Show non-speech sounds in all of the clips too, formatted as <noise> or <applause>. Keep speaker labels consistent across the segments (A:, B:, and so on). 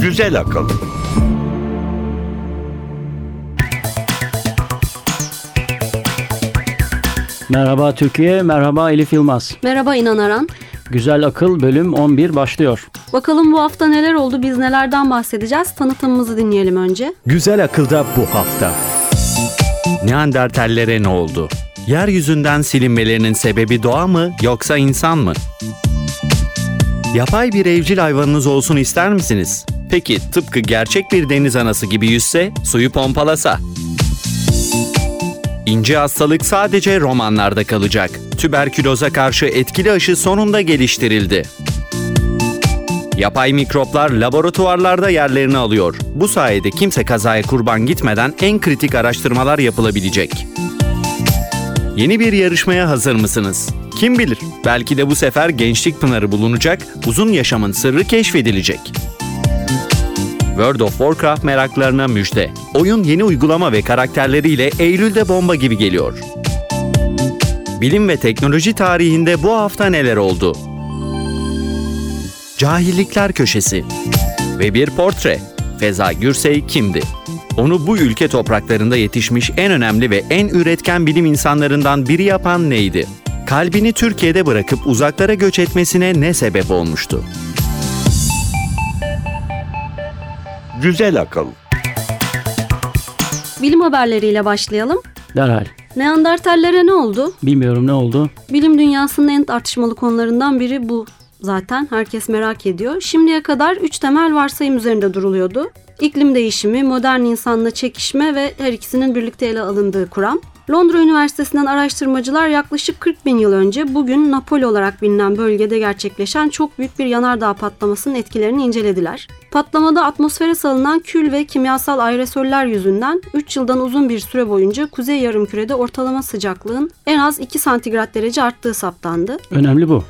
A: Güzel akıl.
B: Merhaba Türkiye, merhaba Elif Yılmaz.
C: Merhaba İnan Aran.
B: Güzel Akıl bölüm 11 başlıyor.
C: Bakalım bu hafta neler oldu, biz nelerden bahsedeceğiz? Tanıtımımızı dinleyelim önce.
D: Güzel akılda bu hafta. Neandertallere ne oldu? Yeryüzünden silinmelerinin sebebi doğa mı yoksa insan mı? Yapay bir evcil hayvanınız olsun ister misiniz? Peki tıpkı gerçek bir deniz anası gibi yüzse, suyu pompalasa? İnce hastalık sadece romanlarda kalacak. Tüberküloza karşı etkili aşı sonunda geliştirildi. Yapay mikroplar laboratuvarlarda yerlerini alıyor. Bu sayede kimse kazaya kurban gitmeden en kritik araştırmalar yapılabilecek. Yeni bir yarışmaya hazır mısınız? Kim bilir, belki de bu sefer gençlik pınarı bulunacak, uzun yaşamın sırrı keşfedilecek. World of Warcraft meraklarına müjde. Oyun yeni uygulama ve karakterleriyle Eylül'de bomba gibi geliyor. Bilim ve teknoloji tarihinde bu hafta neler oldu? Cahillikler Köşesi ve bir portre. Feza Gürsey kimdi? Onu bu ülke topraklarında yetişmiş en önemli ve en üretken bilim insanlarından biri yapan neydi? Kalbini Türkiye'de bırakıp uzaklara göç etmesine ne sebep olmuştu?
A: Güzel akıl.
C: Bilim haberleriyle başlayalım.
B: Derhal.
C: Neandertallere ne oldu?
B: Bilmiyorum ne oldu.
C: Bilim dünyasının en tartışmalı konularından biri bu zaten. Herkes merak ediyor. Şimdiye kadar üç temel varsayım üzerinde duruluyordu. İklim değişimi, modern insanla çekişme ve her ikisinin birlikte ele alındığı kuram. Londra Üniversitesi'nden araştırmacılar yaklaşık 40 bin yıl önce bugün Napoli olarak bilinen bölgede gerçekleşen çok büyük bir yanardağ patlamasının etkilerini incelediler. Patlamada atmosfere salınan kül ve kimyasal aerosoller yüzünden 3 yıldan uzun bir süre boyunca kuzey yarımkürede ortalama sıcaklığın en az 2 santigrat derece arttığı saptandı.
B: Önemli bu.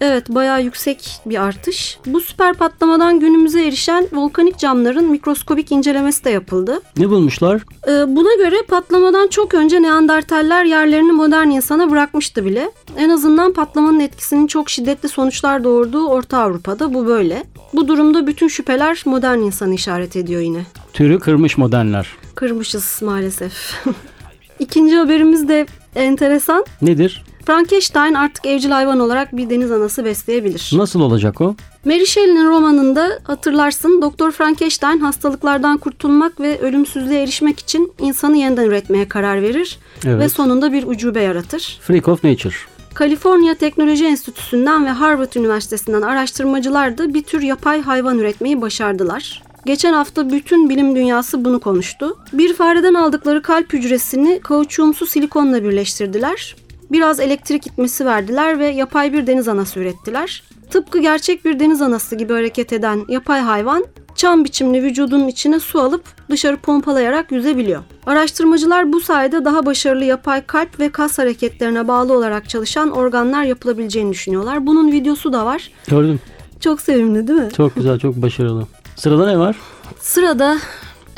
C: Evet bayağı yüksek bir artış. Bu süper patlamadan günümüze erişen volkanik camların mikroskobik incelemesi de yapıldı.
B: Ne bulmuşlar?
C: Ee, buna göre patlamadan çok önce Neandertaller yerlerini modern insana bırakmıştı bile. En azından patlamanın etkisinin çok şiddetli sonuçlar doğurduğu Orta Avrupa'da bu böyle. Bu durumda bütün şüpheler modern insanı işaret ediyor yine.
B: Türü kırmış modernler.
C: Kırmışız maalesef. <laughs> İkinci haberimiz de enteresan.
B: Nedir?
C: Frankenstein artık evcil hayvan olarak bir deniz anası besleyebilir.
B: Nasıl olacak o?
C: Mary Shelley'nin romanında hatırlarsın Doktor Frankenstein hastalıklardan kurtulmak ve ölümsüzlüğe erişmek için insanı yeniden üretmeye karar verir
B: Evet.
C: ve sonunda bir ucube yaratır.
B: Freak of Nature.
C: Kaliforniya Teknoloji Enstitüsü'nden ve Harvard Üniversitesi'nden araştırmacılar da bir tür yapay hayvan üretmeyi başardılar. Geçen hafta bütün bilim dünyası bunu konuştu. Bir fareden aldıkları kalp hücresini kauçuğumsu silikonla birleştirdiler. Biraz elektrik itmesi verdiler ve yapay bir deniz anası ürettiler. Tıpkı gerçek bir deniz anası gibi hareket eden yapay hayvan çam biçimli vücudunun içine su alıp dışarı pompalayarak yüzebiliyor. Araştırmacılar bu sayede daha başarılı yapay kalp ve kas hareketlerine bağlı olarak çalışan organlar yapılabileceğini düşünüyorlar. Bunun videosu da var.
B: Gördüm.
C: Çok sevimli değil mi?
B: Çok güzel, çok başarılı. Sırada ne var?
C: Sırada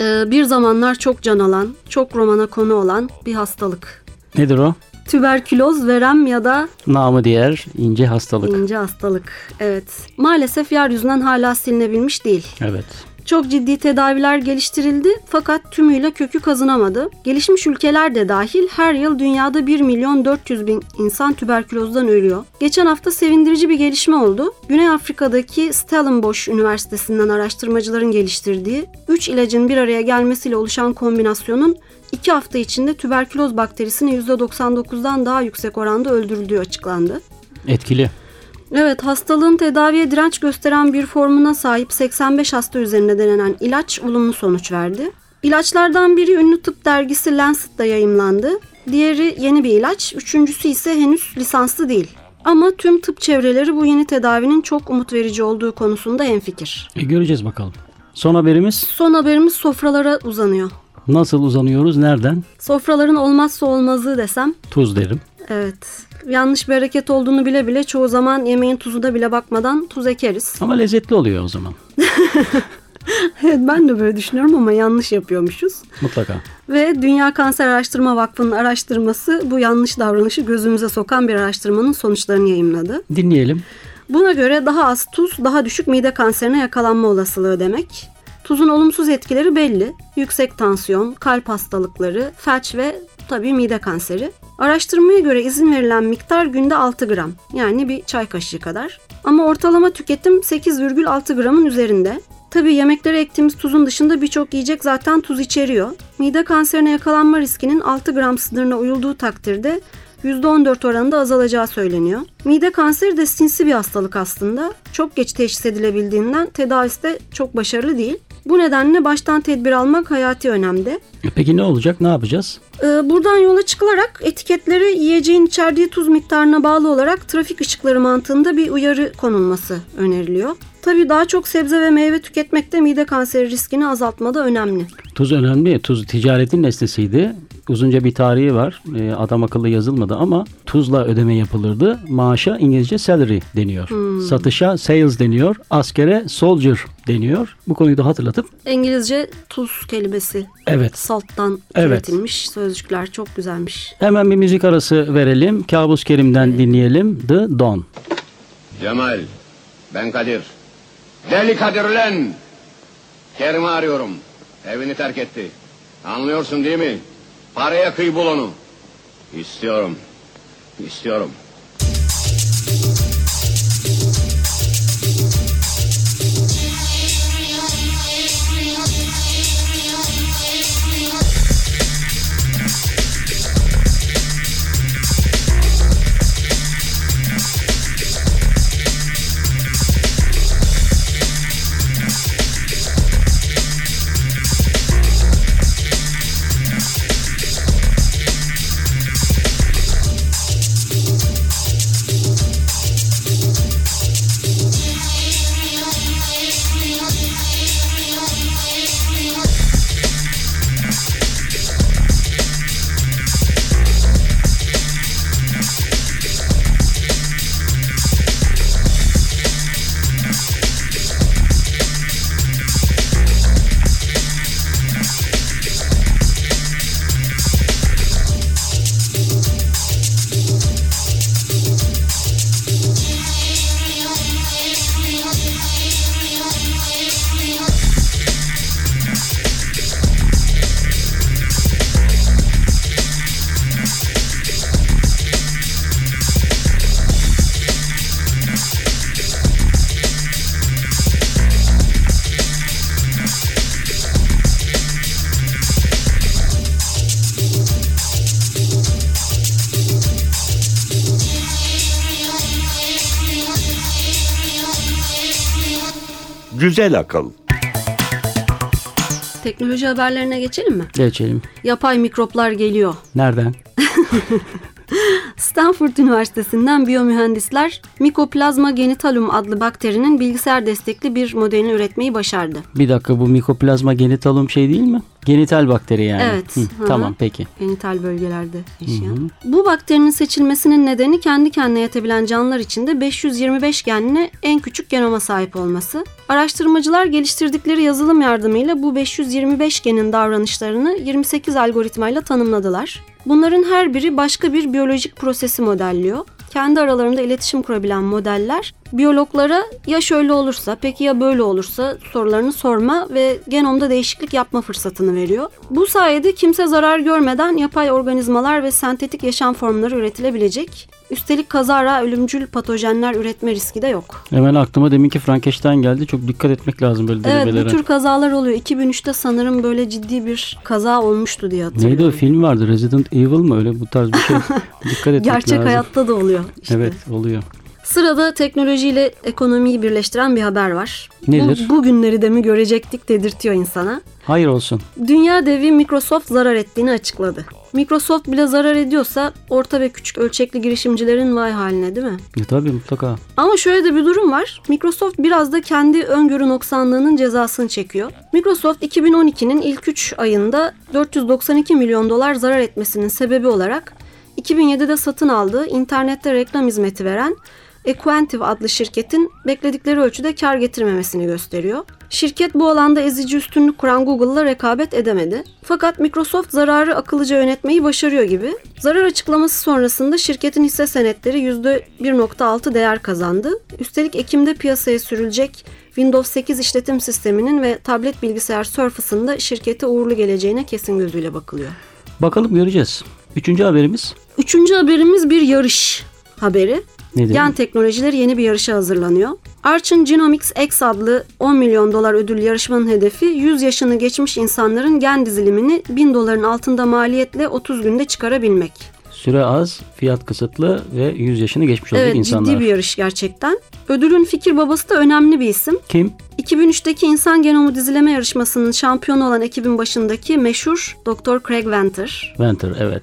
C: e, bir zamanlar çok can alan, çok romana konu olan bir hastalık.
B: Nedir o?
C: Tüberküloz, verem ya da
B: Namı diğer ince hastalık.
C: ince hastalık. Evet. Maalesef yeryüzünden hala silinebilmiş değil.
B: Evet.
C: Çok ciddi tedaviler geliştirildi fakat tümüyle kökü kazınamadı. Gelişmiş ülkeler de dahil her yıl dünyada 1 milyon 400 bin insan tüberkülozdan ölüyor. Geçen hafta sevindirici bir gelişme oldu. Güney Afrika'daki Stellenbosch Üniversitesi'nden araştırmacıların geliştirdiği 3 ilacın bir araya gelmesiyle oluşan kombinasyonun 2 hafta içinde tüberküloz bakterisini %99'dan daha yüksek oranda öldürüldüğü açıklandı.
B: Etkili.
C: Evet hastalığın tedaviye direnç gösteren bir formuna sahip 85 hasta üzerinde denenen ilaç olumlu sonuç verdi. İlaçlardan biri ünlü tıp dergisi Lancet'ta yayımlandı. Diğeri yeni bir ilaç, üçüncüsü ise henüz lisanslı değil. Ama tüm tıp çevreleri bu yeni tedavinin çok umut verici olduğu konusunda hemfikir.
B: E, göreceğiz bakalım. Son haberimiz
C: Son haberimiz sofralara uzanıyor.
B: Nasıl uzanıyoruz? Nereden?
C: Sofraların olmazsa olmazı desem
B: Tuz derim.
C: evet yanlış bir hareket olduğunu bile bile çoğu zaman yemeğin tuzuna bile bakmadan tuz ekeriz.
B: Ama lezzetli oluyor o zaman. <laughs>
C: evet ben de böyle düşünüyorum ama yanlış yapıyormuşuz.
B: Mutlaka.
C: Ve Dünya Kanser Araştırma Vakfı'nın araştırması bu yanlış davranışı gözümüze sokan bir araştırmanın sonuçlarını yayımladı.
B: Dinleyelim.
C: Buna göre daha az tuz daha düşük mide kanserine yakalanma olasılığı demek. Tuzun olumsuz etkileri belli. Yüksek tansiyon, kalp hastalıkları, felç ve tabii mide kanseri. Araştırmaya göre izin verilen miktar günde 6 gram. Yani bir çay kaşığı kadar. Ama ortalama tüketim 8,6 gramın üzerinde. Tabii yemeklere ektiğimiz tuzun dışında birçok yiyecek zaten tuz içeriyor. Mide kanserine yakalanma riskinin 6 gram sınırına uyulduğu takdirde %14 oranında azalacağı söyleniyor. Mide kanseri de sinsi bir hastalık aslında. Çok geç teşhis edilebildiğinden tedavisi de çok başarılı değil. Bu nedenle baştan tedbir almak hayati önemde.
B: E Peki ne olacak? Ne yapacağız?
C: Ee, Buradan yola çıkılarak etiketlere yiyeceğin içerdiği tuz miktarına bağlı olarak trafik ışıkları mantığında bir uyarı konulması öneriliyor. Tabii daha çok sebze ve meyve tüketmek de mide kanseri riskini azaltmada önemli.
B: Tuz önemli. Tuz ticaretin nesnesiydi. Uzunca bir tarihi var. E, adam akıllı yazılmadı ama tuzla ödeme yapılırdı. Maaşa İngilizce salary deniyor. Satışa sales deniyor. Askere soldier deniyor. Bu konuyu da hatırlatıp
C: İngilizce tuz kelimesi
B: evet
C: salttan
B: Evet.
C: türetilmiş sözcükler çok güzelmiş.
B: hemen bir müzik arası verelim. Kabus Kerim'den dinleyelim. The Dawn.
E: Cemal, ben Kadir. Deli Kadir ulan! Kerim'i arıyorum. Evini terk etti. Anlıyorsun değil mi? Paraya kıy bul onu. İstiyorum. İstiyorum.
A: Güzel akıl.
C: Teknoloji haberlerine geçelim mi?
B: Geçelim.
C: Yapay mikroplar geliyor.
B: Nereden? <laughs>
C: Stanford Üniversitesi'nden biyomühendisler Mycoplasma genitalium adlı bakterinin bilgisayar destekli bir modelini üretmeyi başardı.
B: Bir dakika bu mikoplazma genitalum şey değil mi? Genital bakteri yani.
C: Evet.
B: Hı,
C: Hı.
B: tamam peki.
C: Genital bölgelerde yaşayan. Bu bakterinin seçilmesinin nedeni kendi kendine yetebilen canlılar içinde 525 genli en küçük genoma sahip olması. Araştırmacılar geliştirdikleri yazılım yardımıyla bu 525 genin davranışlarını 28 algoritmayla tanımladılar. Bunların her biri başka bir biyolojik prosesi modelliyor. Kendi aralarında iletişim kurabilen modeller biyologlara ya şöyle olursa peki ya böyle olursa sorularını sorma ve genomda değişiklik yapma fırsatını veriyor. Bu sayede kimse zarar görmeden yapay organizmalar ve sentetik yaşam formları üretilebilecek. Üstelik kazara ölümcül patojenler üretme riski de yok.
B: Hemen aklıma deminki Frankenstein geldi. Çok dikkat etmek lazım böyle
C: Evet
B: denemelere.
C: bu tür kazalar oluyor. 2003'te sanırım böyle ciddi bir kaza olmuştu diye hatırlıyorum.
B: Neydi o film vardı Resident Evil mı öyle bu tarz bir şey. <laughs> dikkat etmek
C: Gerçek
B: lazım.
C: hayatta da oluyor. İşte.
B: Evet oluyor.
C: Sırada teknolojiyle ekonomiyi birleştiren bir haber var.
B: Nedir?
C: Bu, bugünleri de mi görecektik dedirtiyor insana.
B: Hayır olsun.
C: Dünya devi Microsoft zarar ettiğini açıkladı. Microsoft bile zarar ediyorsa orta ve küçük ölçekli girişimcilerin vay haline değil mi?
B: E, tabii mutlaka.
C: Ama şöyle de bir durum var. Microsoft biraz da kendi öngörü noksanlığının cezasını çekiyor. Microsoft 2012'nin ilk 3 ayında 492 milyon dolar zarar etmesinin sebebi olarak 2007'de satın aldığı internette reklam hizmeti veren Equantive adlı şirketin bekledikleri ölçüde kar getirmemesini gösteriyor. Şirket bu alanda ezici üstünlük kuran Google'la rekabet edemedi. Fakat Microsoft zararı akıllıca yönetmeyi başarıyor gibi. Zarar açıklaması sonrasında şirketin hisse senetleri %1.6 değer kazandı. Üstelik Ekim'de piyasaya sürülecek Windows 8 işletim sisteminin ve tablet bilgisayar Surface'ın da şirkete uğurlu geleceğine kesin gözüyle bakılıyor.
B: Bakalım göreceğiz. Üçüncü haberimiz
C: Üçüncü haberimiz bir yarış haberi.
B: nedir?
C: Gen teknolojileri yeni bir yarışa hazırlanıyor. Archon Genomics X adlı 10 milyon dolar ödüllü yarışmanın hedefi 100 yaşını geçmiş insanların gen dizilimini 1000 doların altında maliyetle 30 günde çıkarabilmek.
B: Süre az, fiyat kısıtlı ve 100 yaşını geçmiş olacak
C: Evet
B: insanlar.
C: ciddi bir yarış gerçekten. Ödülün fikir babası da önemli bir isim.
B: Kim?
C: 2003'teki insan genomu dizileme yarışmasının şampiyonu olan ekibin başındaki meşhur Dr. Craig Venter.
B: Venter, evet.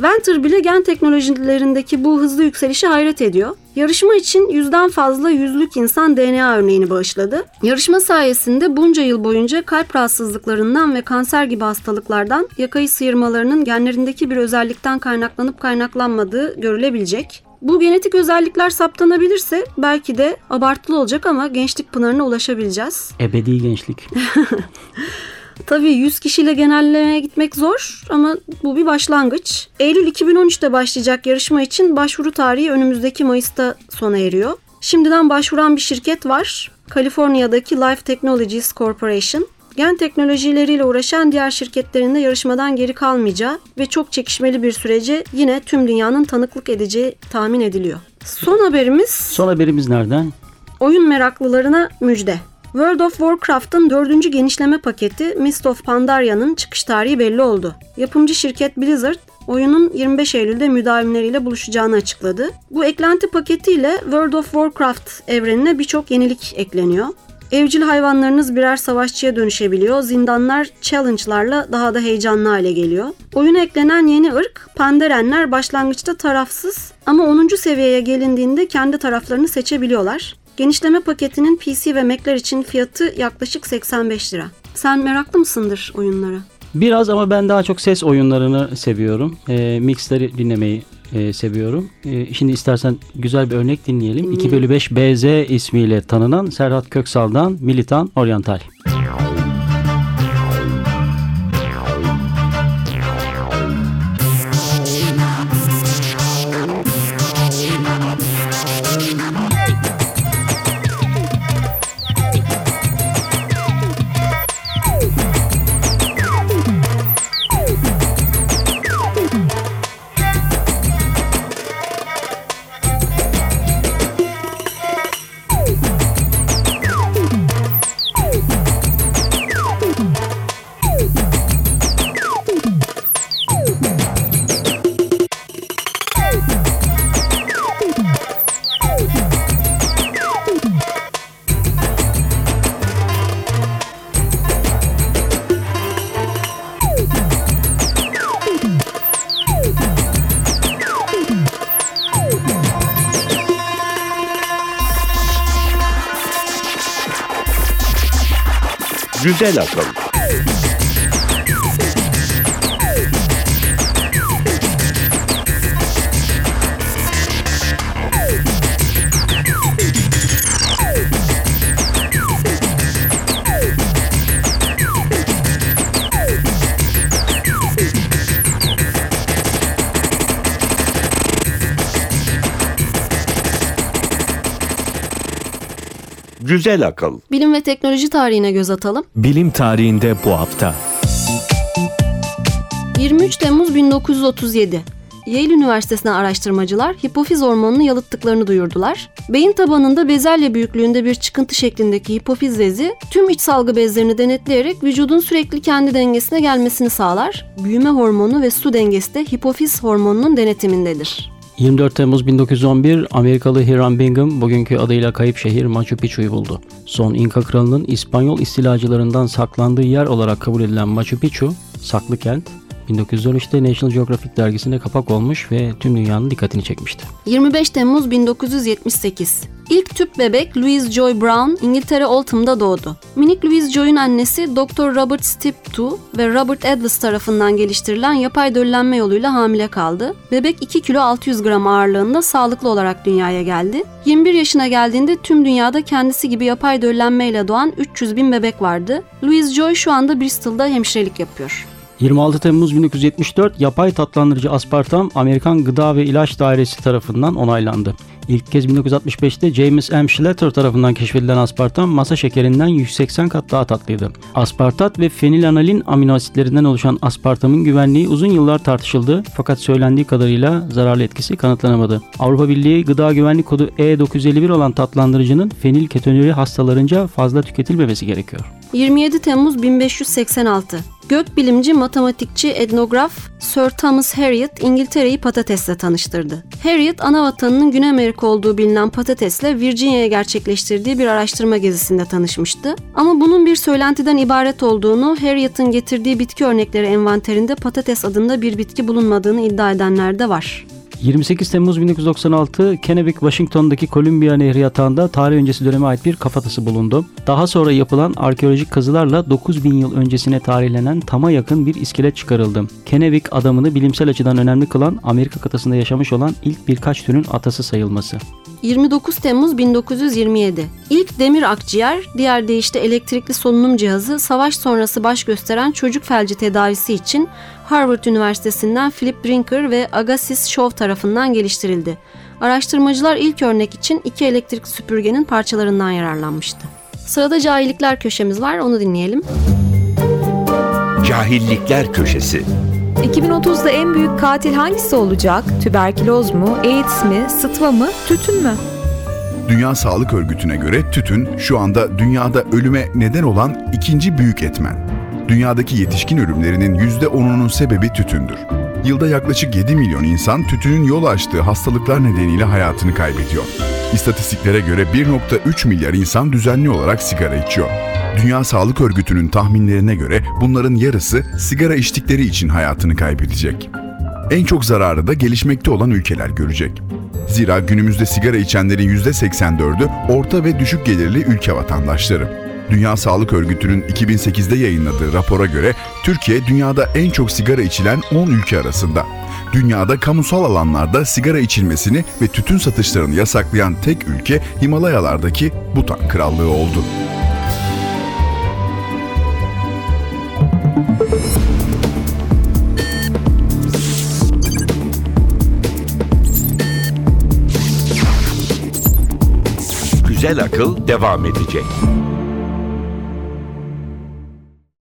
C: Venter bile gen teknolojilerindeki bu hızlı yükselişe hayret ediyor. Yarışma için yüzden fazla yüzlük insan DNA örneğini bağışladı. Yarışma sayesinde bunca yıl boyunca kalp rahatsızlıklarından ve kanser gibi hastalıklardan yakayı sıyırmalarının genlerindeki bir özellikten kaynaklanıp kaynaklanmadığı görülebilecek. Bu genetik özellikler saptanabilirse belki de abartılı olacak ama gençlik pınarına ulaşabileceğiz.
B: Ebedi gençlik. <laughs>
C: Tabii 100 kişiyle genellemeye gitmek zor ama bu bir başlangıç. Eylül 2013'te başlayacak yarışma için başvuru tarihi önümüzdeki Mayıs'ta sona eriyor. Şimdiden başvuran bir şirket var. Kaliforniya'daki Life Technologies Corporation. Gen teknolojileriyle uğraşan diğer şirketlerin de yarışmadan geri kalmayacağı ve çok çekişmeli bir sürece yine tüm dünyanın tanıklık edeceği tahmin ediliyor. Son haberimiz
B: Son haberimiz nereden?
C: oyun meraklılarına müjde. World of Warcraft'ın dördüncü genişleme paketi Mist of Pandaria'nın çıkış tarihi belli oldu. Yapımcı şirket Blizzard, oyunun 25 Eylül'de müdavimleriyle buluşacağını açıkladı. Bu eklenti paketiyle World of Warcraft evrenine birçok yenilik ekleniyor. Evcil hayvanlarınız birer savaşçıya dönüşebiliyor. Zindanlar challenge'larla daha da heyecanlı hale geliyor. Oyuna eklenen yeni ırk Pandarenler başlangıçta tarafsız ama 10. seviyeye gelindiğinde kendi taraflarını seçebiliyorlar. Genişleme paketinin PC ve Mac'ler için fiyatı yaklaşık 85 lira. Sen meraklı mısındır oyunlara?
B: Biraz ama ben daha çok ses oyunlarını seviyorum. E, mixleri dinlemeyi e, seviyorum. E, şimdi istersen güzel bir örnek dinleyelim. 2 bölü 5 BZ ismiyle tanınan Serhat Köksal'dan Militan Oriental.
A: Güzel akıl. Güzel akıl.
C: Bilim ve teknoloji tarihine göz atalım.
F: Bilim tarihinde bu hafta.
C: 23 Temmuz 1937. Yale Üniversitesi'nden araştırmacılar hipofiz hormonunu yalıttıklarını duyurdular. Beyin tabanında bezelye büyüklüğünde bir çıkıntı şeklindeki hipofiz bezi tüm iç salgı bezlerini denetleyerek vücudun sürekli kendi dengesine gelmesini sağlar. Büyüme hormonu ve su dengesi de hipofiz hormonunun denetimindedir.
B: 24 Temmuz 1911 Amerikalı Hiram Bingham bugünkü adıyla kayıp şehir Machu Picchu'yu buldu. Son İnka kralının İspanyol istilacılarından saklandığı yer olarak kabul edilen Machu Picchu, saklı kent, 1913'te National Geographic dergisinde kapak olmuş ve tüm dünyanın dikkatini çekmişti.
C: 25 Temmuz 1978. İlk tüp bebek Louise Joy Brown İngiltere Oldham'da doğdu. Minik Louise Joy'un annesi Dr. Robert Stipto ve Robert Edwards tarafından geliştirilen yapay döllenme yoluyla hamile kaldı. Bebek 2 kilo 600 gram ağırlığında sağlıklı olarak dünyaya geldi. 21 yaşına geldiğinde tüm dünyada kendisi gibi yapay döllenmeyle doğan 300 bin bebek vardı. Louise Joy şu anda Bristol'da hemşirelik yapıyor.
B: 26 Temmuz 1974 yapay tatlandırıcı aspartam Amerikan Gıda ve İlaç Dairesi tarafından onaylandı. İlk kez 1965'te James M. Schlatter tarafından keşfedilen aspartam masa şekerinden 180 kat daha tatlıydı. Aspartat ve fenilanalin amino asitlerinden oluşan aspartamın güvenliği uzun yıllar tartışıldı fakat söylendiği kadarıyla zararlı etkisi kanıtlanamadı. Avrupa Birliği Gıda Güvenlik Kodu E951 olan tatlandırıcının fenil ketonuri hastalarınca fazla tüketilmemesi gerekiyor.
C: 27 Temmuz 1586. Gökbilimci, matematikçi, etnograf Sir Thomas Harriot İngiltere'yi patatesle tanıştırdı. Harriot ana vatanının Güney Amerika olduğu bilinen patatesle Virginia'ya gerçekleştirdiği bir araştırma gezisinde tanışmıştı. Ama bunun bir söylentiden ibaret olduğunu, Harriot'ın getirdiği bitki örnekleri envanterinde patates adında bir bitki bulunmadığını iddia edenler de var.
B: 28 Temmuz 1996 Kennewick, Washington'daki Columbia Nehri yatağında tarih öncesi döneme ait bir kafatası bulundu. Daha sonra yapılan arkeolojik kazılarla 9000 yıl öncesine tarihlenen tama yakın bir iskelet çıkarıldı. Kennewick adamını bilimsel açıdan önemli kılan Amerika kıtasında yaşamış olan ilk birkaç türün atası sayılması.
C: 29 Temmuz 1927. İlk demir akciğer, diğer deyişle elektrikli solunum cihazı savaş sonrası baş gösteren çocuk felci tedavisi için Harvard Üniversitesi'nden Philip Brinker ve Agassiz Shaw tarafından geliştirildi. Araştırmacılar ilk örnek için iki elektrik süpürgenin parçalarından yararlanmıştı. Sırada cahillikler köşemiz var, onu dinleyelim.
A: Cahillikler Köşesi
G: 2030'da en büyük katil hangisi olacak? Tüberküloz mu, AIDS mi, sıtma mı, tütün mü?
H: Dünya Sağlık Örgütü'ne göre tütün şu anda dünyada ölüme neden olan ikinci büyük etmen. Dünyadaki yetişkin ölümlerinin %10'unun sebebi tütündür. Yılda yaklaşık 7 milyon insan tütünün yol açtığı hastalıklar nedeniyle hayatını kaybediyor. İstatistiklere göre 1.3 milyar insan düzenli olarak sigara içiyor. Dünya Sağlık Örgütü'nün tahminlerine göre bunların yarısı sigara içtikleri için hayatını kaybedecek. En çok zararı da gelişmekte olan ülkeler görecek. Zira günümüzde sigara içenlerin %84'ü orta ve düşük gelirli ülke vatandaşları. Dünya Sağlık Örgütü'nün 2008'de yayınladığı rapora göre Türkiye dünyada en çok sigara içilen 10 ülke arasında. Dünyada kamusal alanlarda sigara içilmesini ve tütün satışlarını yasaklayan tek ülke Himalayalardaki Butan Krallığı oldu.
A: Güzel Akıl devam edecek.